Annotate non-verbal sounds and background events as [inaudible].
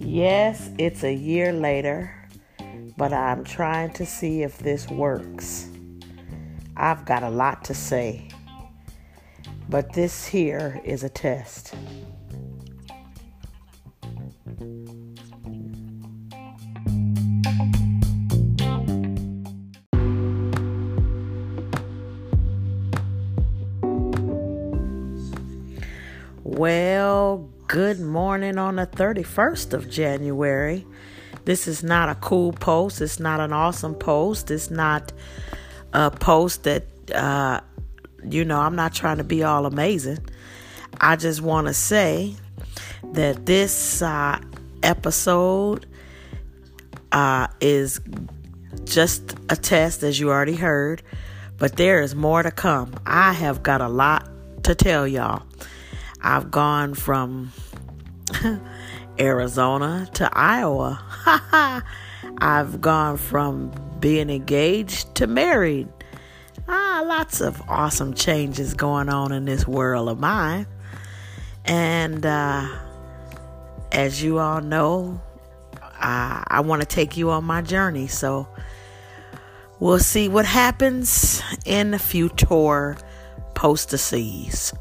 Yes, it's a year later, but I'm trying to see if this works. I've got a lot to say, but this here is a test. Well, good morning on the 31st of January. This is not a cool post. It's not an awesome post. It's not a post that, uh, you know, I'm not trying to be all amazing. I just want to say that this uh, episode uh, is just a test, as you already heard, but there is more to come. I have got a lot to tell y'all. I've gone from [laughs] Arizona to Iowa. [laughs] I've gone from being engaged to married. Ah, lots of awesome changes going on in this world of mine. And uh, as you all know, uh, I want to take you on my journey. So we'll see what happens in the future post the seas.